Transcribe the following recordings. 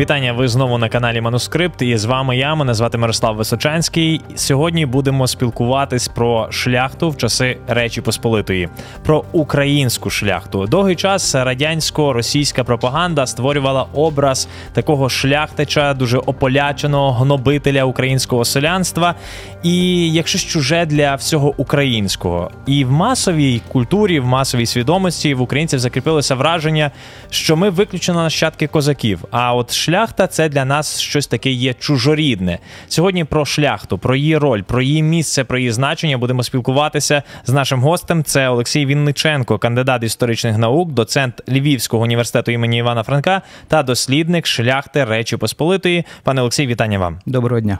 Вітання, ви знову на каналі Манускрипт. І з вами я, мене звати Мирослав Височанський. Сьогодні будемо спілкуватись про шляхту в часи Речі Посполитої, про українську шляхту. Довгий час радянсько-російська пропаганда створювала образ такого шляхтича, дуже ополяченого гнобителя українського селянства, і якщо чуже для всього українського. І в масовій культурі, в масовій свідомості в українців закріпилося враження, що ми виключено нащадки козаків. А от шляхта це для нас щось таке є чужорідне. Сьогодні про шляхту, про її роль, про її місце, про її значення будемо спілкуватися з нашим гостем. Це Олексій Вінниченко, кандидат історичних наук, доцент Львівського університету імені Івана Франка та дослідник шляхти Речі Посполитої. Пане Олексій, вітання вам. Доброго дня.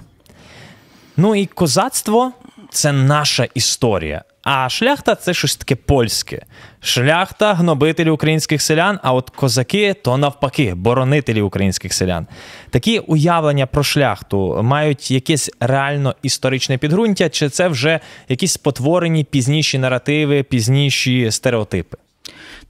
Ну і козацтво це наша історія. А шляхта це щось таке польське. Шляхта гнобителі українських селян, а от козаки то навпаки, боронителі українських селян. Такі уявлення про шляхту мають якесь реально історичне підґрунтя, чи це вже якісь спотворені пізніші наративи, пізніші стереотипи?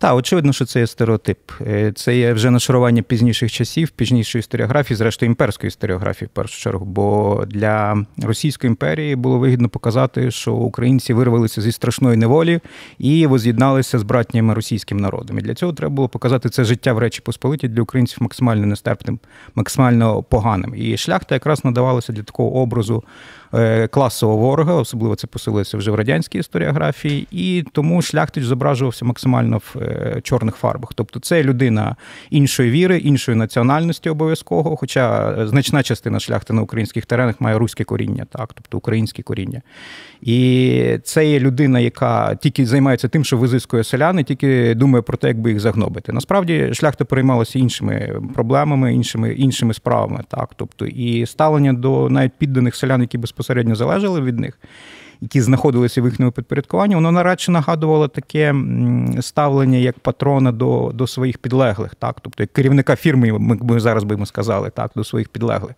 Так, очевидно, що це є стереотип. Е, це є вже нашарування пізніших часів, пізнішої історіографії, зрештою імперської історіографії, в першу чергу. Бо для Російської імперії було вигідно показати, що українці вирвалися зі страшної неволі і воз'єдналися з братніми російським народом. І для цього треба було показати це життя в Речі Посполиті для українців максимально нестерпним, максимально поганим. І шляхта якраз надавалася для такого образу. Е, класового ворога, особливо це посилилося вже в радянській історіографії, і тому шляхтич зображувався максимально в е, чорних фарбах. Тобто це людина іншої віри, іншої національності обов'язково. Хоча значна частина шляхти на українських теренах має руське коріння, так, тобто українське коріння. І це є людина, яка тільки займається тим, що визискує селяни, тільки думає про те, як би їх загнобити. Насправді шляхта переймалася іншими проблемами, іншими іншими справами. Так, тобто і ставлення до навіть підданих селян, які безпосередньо залежали від них які знаходилися в їхньому підпорядкуванні, воно нарадше нагадувало таке ставлення як патрона до до своїх підлеглих, так, тобто як керівника фірми, ми, ми зараз би сказали, так, до своїх підлеглих.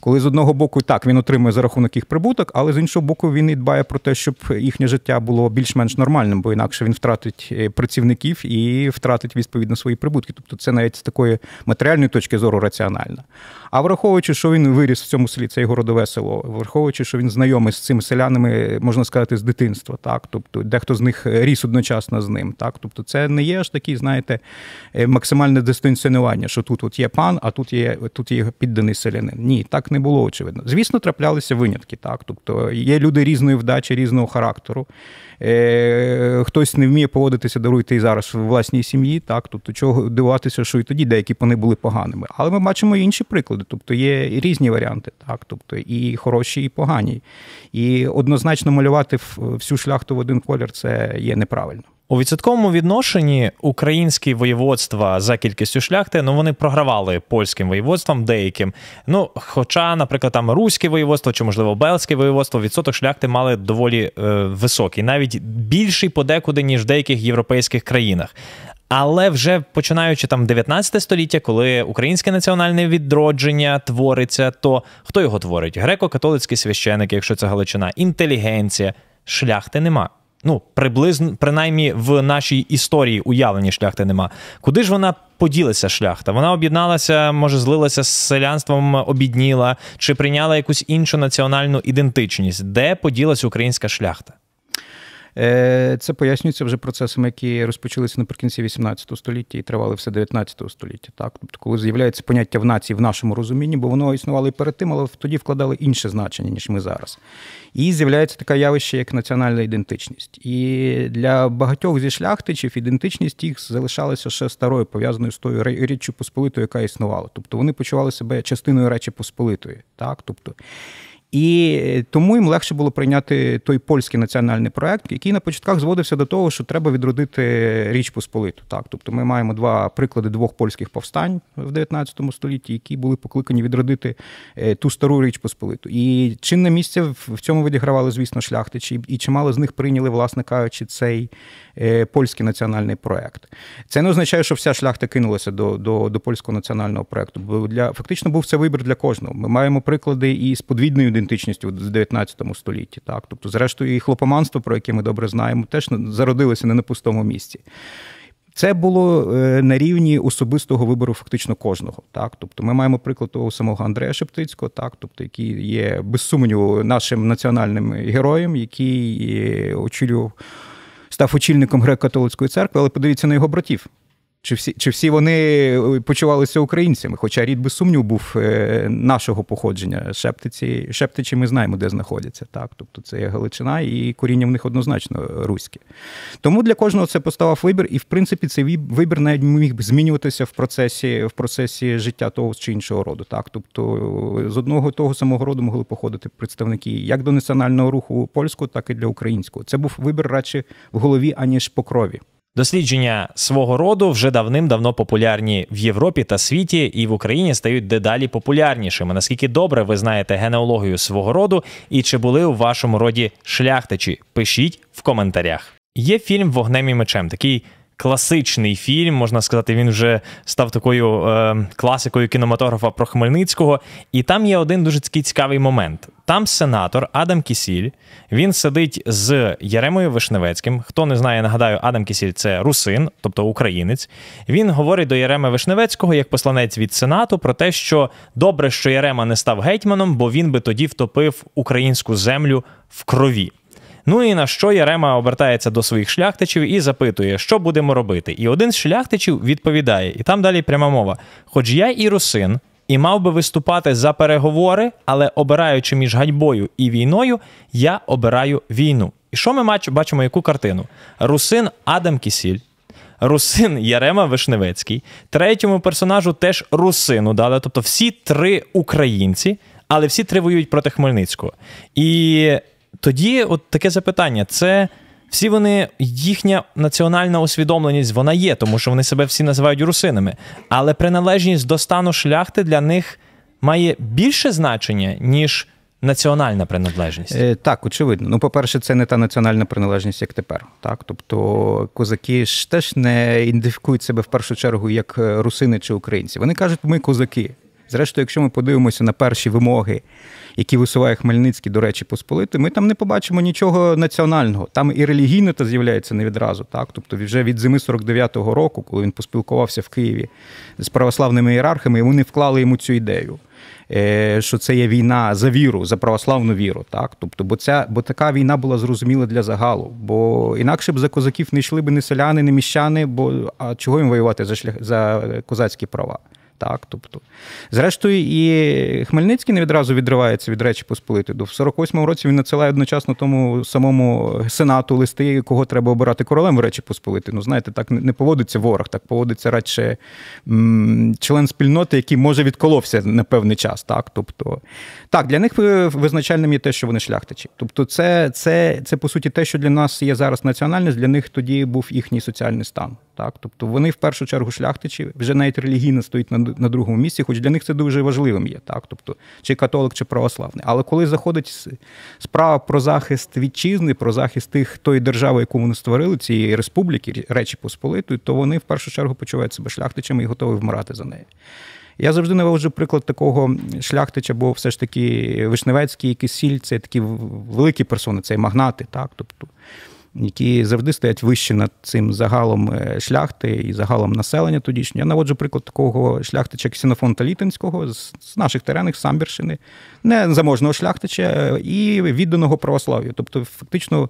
Коли з одного боку так він отримує за рахунок їх прибуток, але з іншого боку, він і дбає про те, щоб їхнє життя було більш-менш нормальним, бо інакше він втратить е, працівників і втратить відповідно свої прибутки. Тобто це навіть з такої матеріальної точки зору раціонально. А враховуючи, що він виріс в цьому селі, це його родове село, враховуючи, що він знайомий з цими селянами, можна сказати, з дитинства, так тобто дехто з них ріс одночасно з ним. Так, тобто, це не є ж такий, знаєте, е, максимальне дистанціонування, що тут от є пан, а тут є тут є підданий селянин. Ні, так не було очевидно. Звісно, траплялися винятки. Так, тобто є люди різної вдачі, різного характеру. Е, хтось не вміє поводитися, даруйте і зараз в власній сім'ї. Так, тобто чого дивуватися, що і тоді деякі пани були поганими. Але ми бачимо інші приклади, тобто є різні варіанти, так, тобто і хороші, і погані. І однозначно малювати всю шляхту в один колір це є неправильно. У відсотковому відношенні українські воєводства за кількістю шляхти ну вони програвали польським воєводствам деяким. Ну, хоча, наприклад, там руське воєводство чи, можливо, Белське воєводство, відсоток шляхти мали доволі е, високий, навіть більший подекуди, ніж в деяких європейських країнах. Але вже починаючи там 19 століття, коли українське національне відродження твориться, то хто його творить? Греко-католицькі священики, якщо це Галичина, інтелігенція, шляхти нема. Ну, приблизно, принаймні в нашій історії уявлення шляхти нема. Куди ж вона поділася шляхта? Вона об'єдналася, може, злилася з селянством, обідніла, чи прийняла якусь іншу національну ідентичність? Де поділася українська шляхта? Е, це пояснюється вже процесами, які розпочалися наприкінці 18 століття і тривали все 19 століття. Так, тобто, коли з'являється поняття в нації в нашому розумінні, бо воно існувало і перед тим, але тоді вкладали інше значення, ніж ми зараз. І з'являється таке явище, як національна ідентичність. І для багатьох зі шляхтичів ідентичність їх залишалася ще старою, пов'язаною з тою річчю Посполитою, яка існувала. Тобто вони почували себе частиною Речі Посполитої. Так, тобто. І тому їм легше було прийняти той польський національний проект, який на початках зводився до того, що треба відродити Річ Посполиту. Так, тобто ми маємо два приклади двох польських повстань в 19 столітті, які були покликані відродити е, ту стару Річ Посполиту. І чинне місце в цьому відігравали, звісно, шляхтичі, і чимало з них прийняли, власне кажучи, цей Е, польський національний проект. Це не означає, що вся шляхта кинулася до до, до польського національного проекту. Бо для фактично був це вибір для кожного. Ми маємо приклади і з подвійною ідентичністю в 19 столітті. Так, тобто, зрештою, і хлопоманство, про яке ми добре знаємо, теж зародилося не на пустому місці. Це було е, на рівні особистого вибору фактично кожного. Так, тобто ми маємо приклад того самого Андрея Шептицького, так, тобто, який є без сумніву нашим національним героєм, який очолював, став очільником греко-католицької церкви, але подивіться на його братів. Чи всі чи всі вони е, почувалися українцями? Хоча рід без сумнів був е, нашого походження. Шептиці, Шептичі ми знаємо, де знаходяться. Так? Тобто це є Галичина, і коріння в них однозначно руське. Тому для кожного це поставав вибір, і в принципі цей вибір навіть міг змінюватися в процесі в процесі життя того чи іншого роду. Так? Тобто з одного того самого роду могли походити представники як до національного руху польського, так і для українського. Це був вибір радше в голові, аніж по крові. Дослідження свого роду вже давним-давно популярні в Європі та світі, і в Україні стають дедалі популярнішими. Наскільки добре ви знаєте генеалогію свого роду і чи були у вашому роді шляхтичі? Пишіть в коментарях. Є фільм Вогнем і мечем, такий класичний фільм, можна сказати, він вже став такою е, класикою кінематографа про Хмельницького. І там є один дуже цікавий момент. Там сенатор Адам Кісіль він сидить з Яремою Вишневецьким. Хто не знає, нагадаю, Адам Кісіль це русин, тобто українець. Він говорить до Яреми Вишневецького як посланець від Сенату про те, що добре, що Ярема не став гетьманом, бо він би тоді втопив українську землю в крові. Ну і на що Ярема обертається до своїх шляхтичів і запитує, що будемо робити. І один з шляхтичів відповідає, і там далі пряма мова: Хоч я і русин, і мав би виступати за переговори, але обираючи між ганьбою і війною, я обираю війну. І що ми бачимо, яку картину? Русин Адам Кісіль. Русин Ярема Вишневецький, третьому персонажу теж русину дали, тобто всі три українці, але всі три воюють проти Хмельницького. І тоді, от таке запитання: це всі вони, їхня національна усвідомленість вона є, тому що вони себе всі називають русинами. Але приналежність до стану шляхти для них має більше значення, ніж. Національна приналежність е, так, очевидно. Ну, по-перше, це не та національна приналежність, як тепер. Так, тобто козаки ж теж не ідентифікують себе в першу чергу як русини чи українці. Вони кажуть, ми козаки. Зрештою, якщо ми подивимося на перші вимоги, які висуває Хмельницький, до речі, Посполити, ми там не побачимо нічого національного. Там і релігійне то з'являється не відразу. Так? Тобто вже від зими 49-го року, коли він поспілкувався в Києві з православними ієрархами, вони вклали йому цю ідею. Е, що це є війна за віру, за православну віру, так тобто, бо ця, бо така війна була зрозуміла для загалу. Бо інакше б за козаків не йшли б ні селяни, ні міщани, бо а чого їм воювати за шлях за козацькі права? Так, тобто, Зрештою, і Хмельницький не відразу відривається від Речі Посполитої. До 48-му році він надсилає одночасно тому самому сенату листи, кого треба обирати королем в Речі Посполити. Ну, знаєте, так не поводиться ворог, так поводиться радше м- член спільноти, який може відколовся на певний час. Так, тобто, так, для них визначальним є те, що вони шляхтичі. Тобто, це, це, це по суті те, що для нас є зараз національність, для них тоді був їхній соціальний стан. Так, тобто вони в першу чергу шляхтичі, вже навіть релігійно стоїть на на другому місці, хоч для них це дуже важливим є, так, тобто чи католик, чи православний. Але коли заходить справа про захист вітчизни, про захист тих тої держави, яку вони створили, цієї республіки, Речі Посполитої, то вони в першу чергу почувають себе шляхтичами і готові вмирати за неї. Я завжди наводжу приклад такого шляхтича, бо все ж таки Вишневецький, Кисіль це такі великі персони, це магнати, так, тобто які завжди стоять вище над цим загалом е, шляхти і загалом населення тодішнього. Я наводжу приклад такого шляхтича Ксенофонта Літинського з наших теренів, Самбірщини, не заможного шляхтича е, і відданого православ'ю. Тобто, фактично.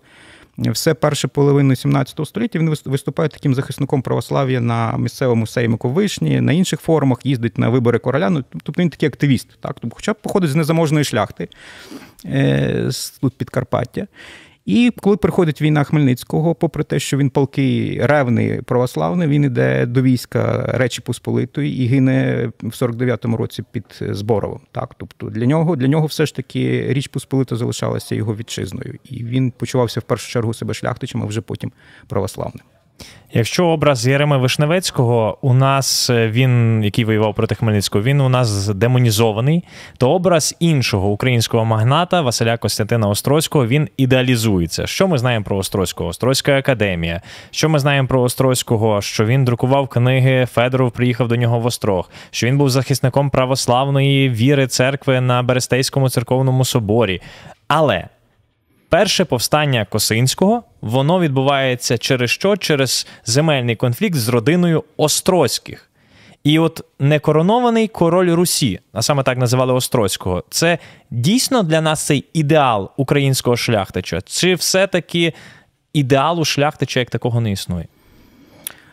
Все перше половину 17 століття він виступає таким захисником православ'я на місцевому сеймику Вишні, на інших форумах їздить на вибори короля. Ну, Тобто він такий активіст, так? Тобто, хоча б походить з незаможної шляхти е, тут Підкарпаття. І коли приходить війна Хмельницького, попри те, що він палкий ревний православний, він іде до війська Речі Посполитої і гине в 49-му році під Зборовом. Так, тобто для нього для нього все ж таки річ Посполита залишалася його вітчизною, і він почувався в першу чергу себе шляхтичем, а вже потім православним. Якщо образ Єреми Вишневецького у нас е, він, який воював проти Хмельницького, він у нас демонізований, то образ іншого українського магната Василя Костянтина Острозького він ідеалізується. Що ми знаємо про Острозького? Острозька академія. Що ми знаємо про Острозького? Що він друкував книги, Федоров приїхав до нього в Острог, що він був захисником православної віри церкви на Берестейському церковному соборі. Але перше повстання Косинського воно відбувається через що? Через земельний конфлікт з родиною Острозьких. І от некоронований король Русі, а саме так називали Острозького, це дійсно для нас цей ідеал українського шляхтича? Чи все-таки ідеалу шляхтича як такого не існує?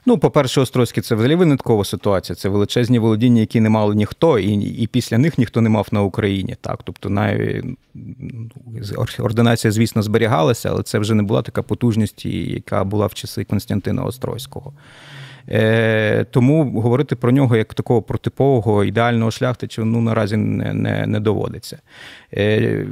Ну, по-перше, Острозькі це взагалі виняткова ситуація. Це величезні володіння, які не мали ніхто, і і після них ніхто не мав на Україні. Так, тобто навіть ординація, звісно, зберігалася, але це вже не була така потужність, яка була в часи Константина Острозького. Е, Тому говорити про нього як такого протипового ідеального шляхтича ну наразі не не, не доводиться. Е,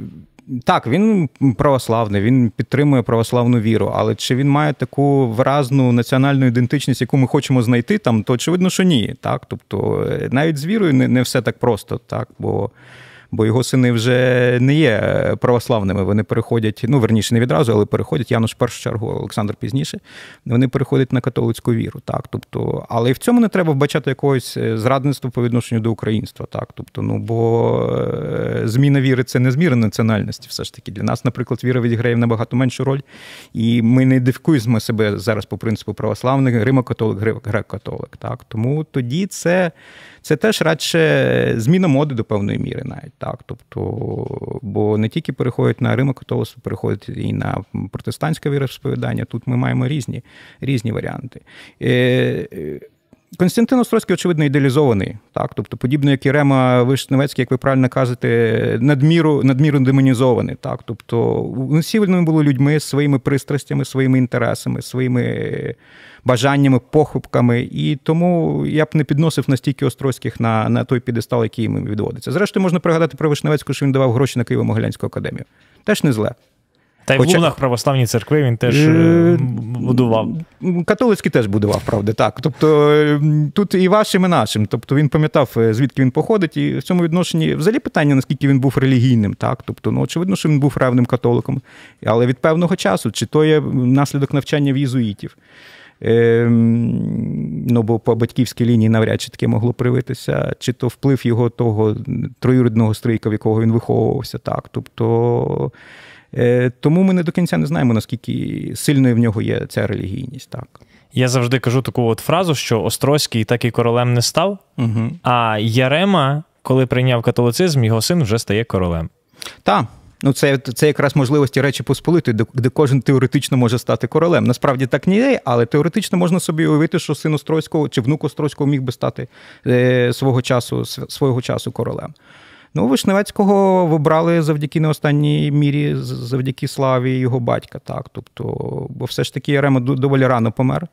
так, він православний, він підтримує православну віру, але чи він має таку виразну національну ідентичність, яку ми хочемо знайти там, то очевидно, що ні. Так? Тобто е, навіть з вірою не не все так просто, так? бо бо його сини вже не є православними. Вони переходять, ну верніше не відразу, але переходять. Януш в першу чергу, Олександр пізніше. Вони переходять на католицьку віру. Так, тобто, але і в цьому не треба вбачати якогось е, зрадництва по відношенню до українства. Так, тобто, ну бо е, зміна віри це не зміра національності. Все ж таки для нас, наприклад, віра відіграє набагато меншу роль, і ми не ідентифікуємо себе зараз по принципу православних римо-католик, грек-католик. Так, тому тоді це це теж радше зміна моди до певної міри, навіть. Тобто, бо не тільки переходять на Римо-католицтво, переходять і на протестантське віросповідання. Тут ми маємо різні різні варіанти. Константин Острозький, очевидно, ідеалізований, так, тобто, подібно як і Рема Вишневецький, як ви правильно кажете, надміру надміру демонізований. Так, тобто всі вони були людьми своїми пристрастями, своїми інтересами, своїми бажаннями, похопками. І тому я б не підносив настільки Острозьких на на той підестал, який їм відводиться. Зрештою, можна пригадати про Вишневецьку, що він давав гроші на Києво-Могилянську академію. Теж не зле. Та й в Лунах православній церкви він теж е, будував. Католицький теж будував, правда, так. Тобто тут і вашим, і нашим. Тобто він пам'ятав, е, звідки він походить, і в цьому відношенні взагалі питання, наскільки він був релігійним. так. Тобто, ну, очевидно, що він був ревним католиком. Але від певного часу, чи то є наслідок навчання в єзуїтів. Ем, ну, бо по батьківській лінії навряд чи таке могло привитися, чи то вплив його того троюрідного стрійка, в якого він виховувався. так. Тобто, е, Тому ми не до кінця не знаємо, наскільки сильною в нього є ця релігійність. так. Я завжди кажу таку от фразу, що Острозький так і королем не став, угу. а Ярема, коли прийняв католицизм, його син вже стає королем. Так. Ну, це це якраз можливості речі Посполитої, де кожен теоретично може стати королем. Насправді так не є, але теоретично можна собі уявити, що син Острозького чи внук Острозького міг би стати е, свого часу свого часу королем. Ну, Вишневецького вибрали завдяки не останній мірі, завдяки славі його батька. так. Тобто, Бо все ж таки Ярема доволі рано помер.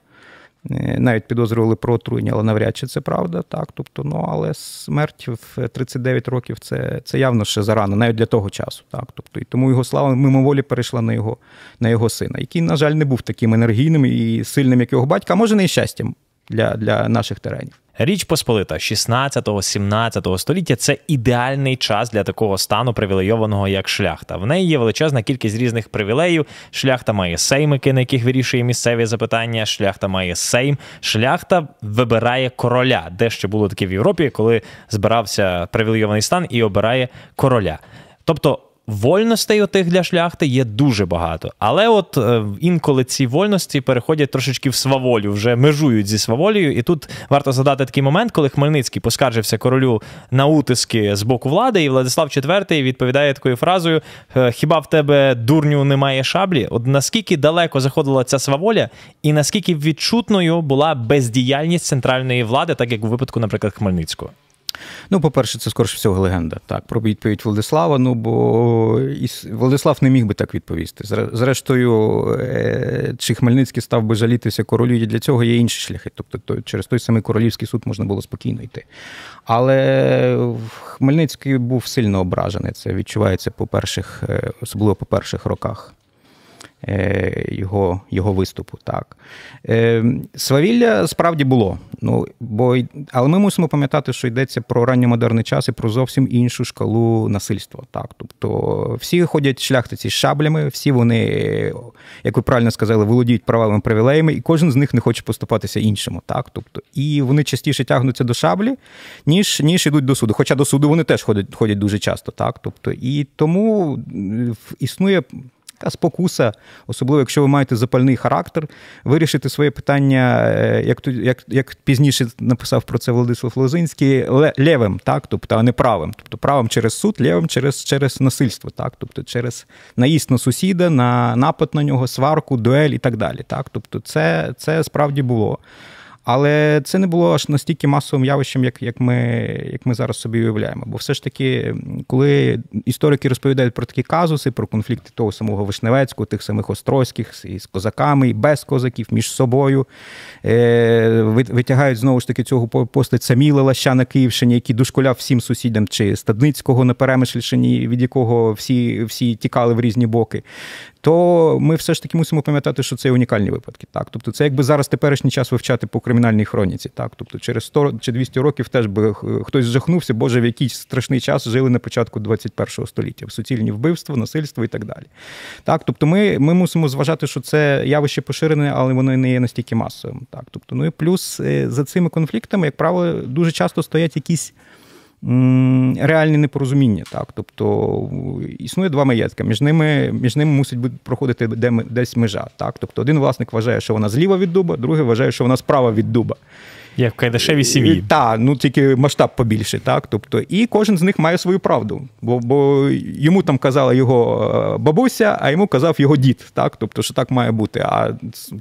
Е, навіть підозрювали про отруєння, але навряд чи це правда. так. Тобто, ну, Але смерть в 39 років це це явно ще зарано, навіть для того часу. так. Тобто, І тому його слава мимоволі перейшла на його на його сина, який, на жаль, не був таким енергійним і сильним, як його батька, а може не і щастям для, для наших теренів. Річ Посполита 16-17 століття це ідеальний час для такого стану привілейованого як шляхта. В неї є величезна кількість різних привілеїв. Шляхта має сеймики, на яких вирішує місцеві запитання. Шляхта має сейм. Шляхта вибирає короля, де ще було таке в Європі, коли збирався привілейований стан і обирає короля. Тобто Вольностей отих для шляхти є дуже багато. Але от е, інколи ці вольності переходять трошечки в сваволю, вже межують зі сваволею. І тут варто згадати такий момент, коли Хмельницький поскаржився королю на утиски з боку влади, і Владислав IV відповідає такою фразою: «Е, Хіба в тебе дурню немає шаблі? От наскільки далеко заходила ця сваволя, і наскільки відчутною була бездіяльність центральної влади, так як у випадку, наприклад, Хмельницького? Ну, по-перше, це скорше всього легенда. Так, про відповідь Владислава. Ну бо Владислав не міг би так відповісти. Зрештою, е, чи Хмельницький став би жалітися королю, і для цього є інші шляхи. Тобто, через той самий королівський суд можна було спокійно йти. Але Хмельницький був сильно ображений. Це відчувається по перших, е, особливо по перших роках. Е, його його виступу. Так. Е, свавілля справді було. Ну, бо, Але ми мусимо пам'ятати, що йдеться про ранньомодерний час і про зовсім іншу шкалу насильства. Так. Тобто всі ходять шляхтиці з шаблями, всі вони, як ви правильно сказали, володіють правовими привілеями, і кожен з них не хоче поступатися іншому. Так. Тобто, І вони частіше тягнуться до шаблі, ніж ніж йдуть до суду. Хоча до суду вони теж ходять ходять дуже часто. Так. Тобто, І тому існує така спокуса, особливо якщо ви маєте запальний характер, вирішити своє питання, е, як як, як пізніше написав про це Владислав Лозинський, левим, так, тобто, а не правим. Тобто правим через суд, левим через через насильство, так, тобто через наїзд на сусіда, на напад на нього, сварку, дуель і так далі. Так, тобто, це, це справді було. Але це не було аж настільки масовим явищем, як як, ми як ми зараз собі уявляємо. Бо все ж таки, коли історики розповідають про такі казуси, про конфлікти того самого Вишневецького, тих самих Острозьких з козаками, і без козаків між собою, е, витягають знову ж таки цього постать Саміла Лаща на Київщині, який дошкуляв всім сусідям, чи Стадницького на Перемишльщині, від якого всі, всі тікали в різні боки то ми все ж таки мусимо пам'ятати, що це унікальні випадки. Так, тобто, це якби зараз теперішній час вивчати по кримінальній хроніці. Так, тобто, через 100 чи 200 років теж би хтось жахнувся, боже, в якийсь страшний час жили на початку 21 століття, в суцільні вбивства, насильство і так далі. Так, тобто, ми ми мусимо зважати, що це явище поширене, але воно не є настільки масовим. Так, тобто, ну і плюс е, за цими конфліктами, як правило, дуже часто стоять якісь реальне непорозуміння. Так? Тобто існує два маєтки, між ними між ними мусить бути проходити десь межа. Так? Тобто один власник вважає, що вона зліва від дуба, другий вважає, що вона справа від дуба. Як в кайдашевій сім'ї. Так, ну тільки масштаб побільше, так. Тобто, і кожен з них має свою правду. Бо бо йому там казала його е, бабуся, а йому казав його дід. Так, тобто, що так має бути. А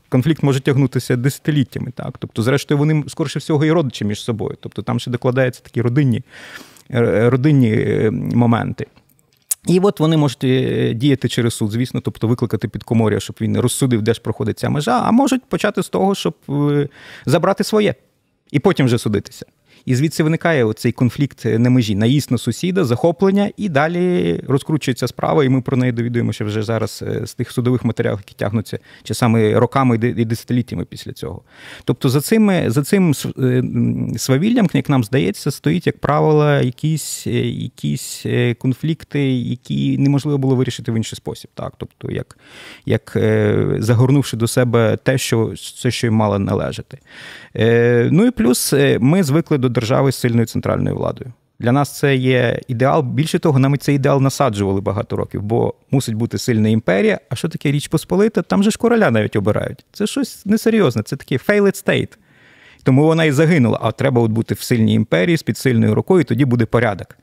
конфлікт може тягнутися десятиліттями. Так, тобто, зрештою, вони скорше всього і родичі між собою. Тобто там ще докладаються такі родинні, е, родинні е, моменти. І от вони можуть діяти через суд, звісно, тобто викликати під комор'я, щоб він розсудив, де ж проходить ця межа, а можуть почати з того, щоб забрати своє і потім вже судитися. І звідси виникає оцей конфлікт на межі, наїзд на сусіда, захоплення, і далі розкручується справа, і ми про неї довідуємося вже зараз е, з тих судових матеріалів, які тягнуться часами роками і десятиліттями після цього. Тобто за цим за цим е, свавіллям, як нам здається, стоїть, як правило, якісь е, якісь конфлікти, які неможливо було вирішити в інший спосіб. Так? Тобто, як як загорнувши до себе те, що це, що їм мало належати. Ну і плюс ми звикли до держави з сильною центральною владою. Для нас це є ідеал. Більше того, нам цей ідеал насаджували багато років, бо мусить бути сильна імперія. А що таке Річ Посполита? Там же ж короля навіть обирають. Це щось несерйозне, це такий failed state. Тому вона і загинула. А треба от бути в сильній імперії з під сильною рукою, і тоді буде порядок.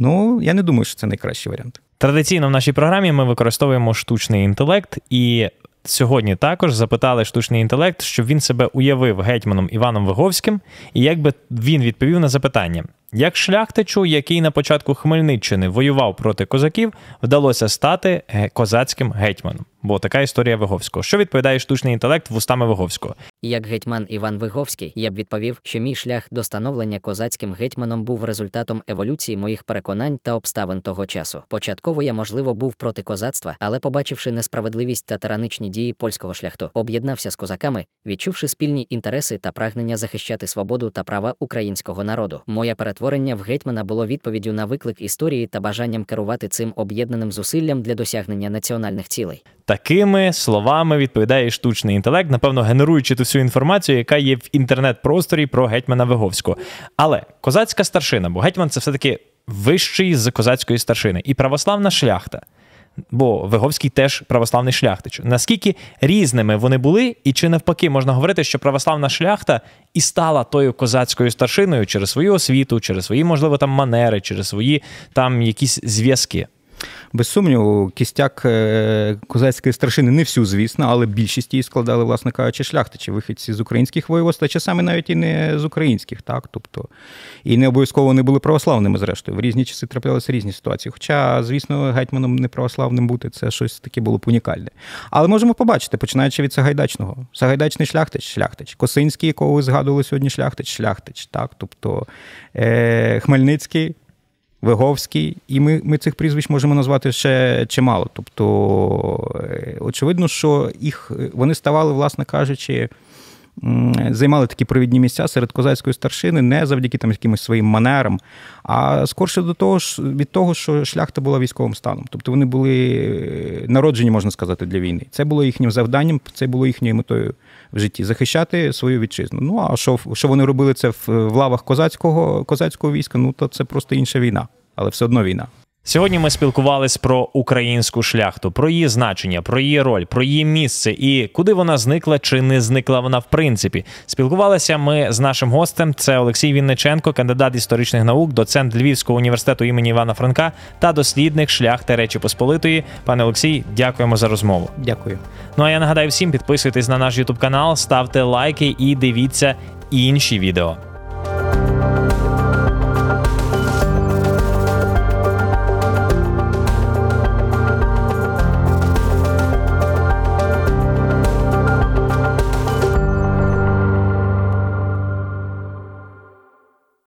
Ну, я не думаю, що це найкращий варіант. Традиційно в нашій програмі ми використовуємо штучний інтелект, і Сьогодні також запитали штучний інтелект, щоб він себе уявив гетьманом Іваном Виговським, і як би він відповів на запитання, як шляхтичу, який на початку Хмельниччини воював проти козаків, вдалося стати козацьким гетьманом. Бо така історія Виговського. Що відповідає штучний інтелект вустами Виговського? Як гетьман Іван Виговський, я б відповів, що мій шлях до становлення козацьким гетьманом був результатом еволюції моїх переконань та обставин того часу. Початково я, можливо, був проти козацтва, але, побачивши несправедливість та тираничні дії польського шляхту, об'єднався з козаками, відчувши спільні інтереси та прагнення захищати свободу та права українського народу. Моя перетворення в гетьмана було відповіддю на виклик історії та бажанням керувати цим об'єднаним зусиллям для досягнення національних цілей. Такими словами відповідає штучний інтелект, напевно, генеруючи ту всю інформацію, яка є в інтернет-просторі про гетьмана Виговського. Але козацька старшина, бо гетьман це все-таки вищий з козацької старшини, і православна шляхта. Бо Виговський теж православний шляхтич. Наскільки різними вони були, і чи навпаки можна говорити, що православна шляхта і стала тою козацькою старшиною через свою освіту, через свої, можливо, там манери, через свої там якісь зв'язки? Без сумніву, кістяк е, козацької старшини не всю, звісно, але більшість її складали, власне кажучи, шляхтичі, вихідці з українських воєводств, а часами навіть і не з українських, так тобто і не обов'язково вони були православними, зрештою. В різні часи траплялися різні ситуації. Хоча, звісно, гетьманом неправославним бути це щось таке було б унікальне. Але можемо побачити, починаючи від Сагайдачного. Сагайдачний шляхтич, шляхтич, Косинський, якого ви згадували сьогодні, шляхтич, шляхтич, так, тобто е, Хмельницький. Виговський, і ми ми цих прізвищ можемо назвати ще чимало. Тобто, е, очевидно, що їх вони ставали, власне кажучи, займали такі провідні місця серед козацької старшини не завдяки там якимось своїм манерам, а скорше до того ж від того, що шляхта була військовим станом. Тобто вони були е, народжені, можна сказати, для війни. Це було їхнім завданням, це було їхньою метою в житті захищати свою вітчизну. Ну а що що вони робили це в, лавах козацького козацького війська? Ну то це просто інша війна, але все одно війна. Сьогодні ми спілкувались про українську шляхту, про її значення, про її роль, про її місце і куди вона зникла чи не зникла вона в принципі. Спілкувалися ми з нашим гостем. Це Олексій Вінниченко, кандидат історичних наук, доцент Львівського університету імені Івана Франка та дослідник шляхти Речі Посполитої. Пане Олексій, дякуємо за розмову. Дякую. Ну а я нагадаю всім, підписуйтесь на наш Ютуб канал, ставте лайки і дивіться інші відео.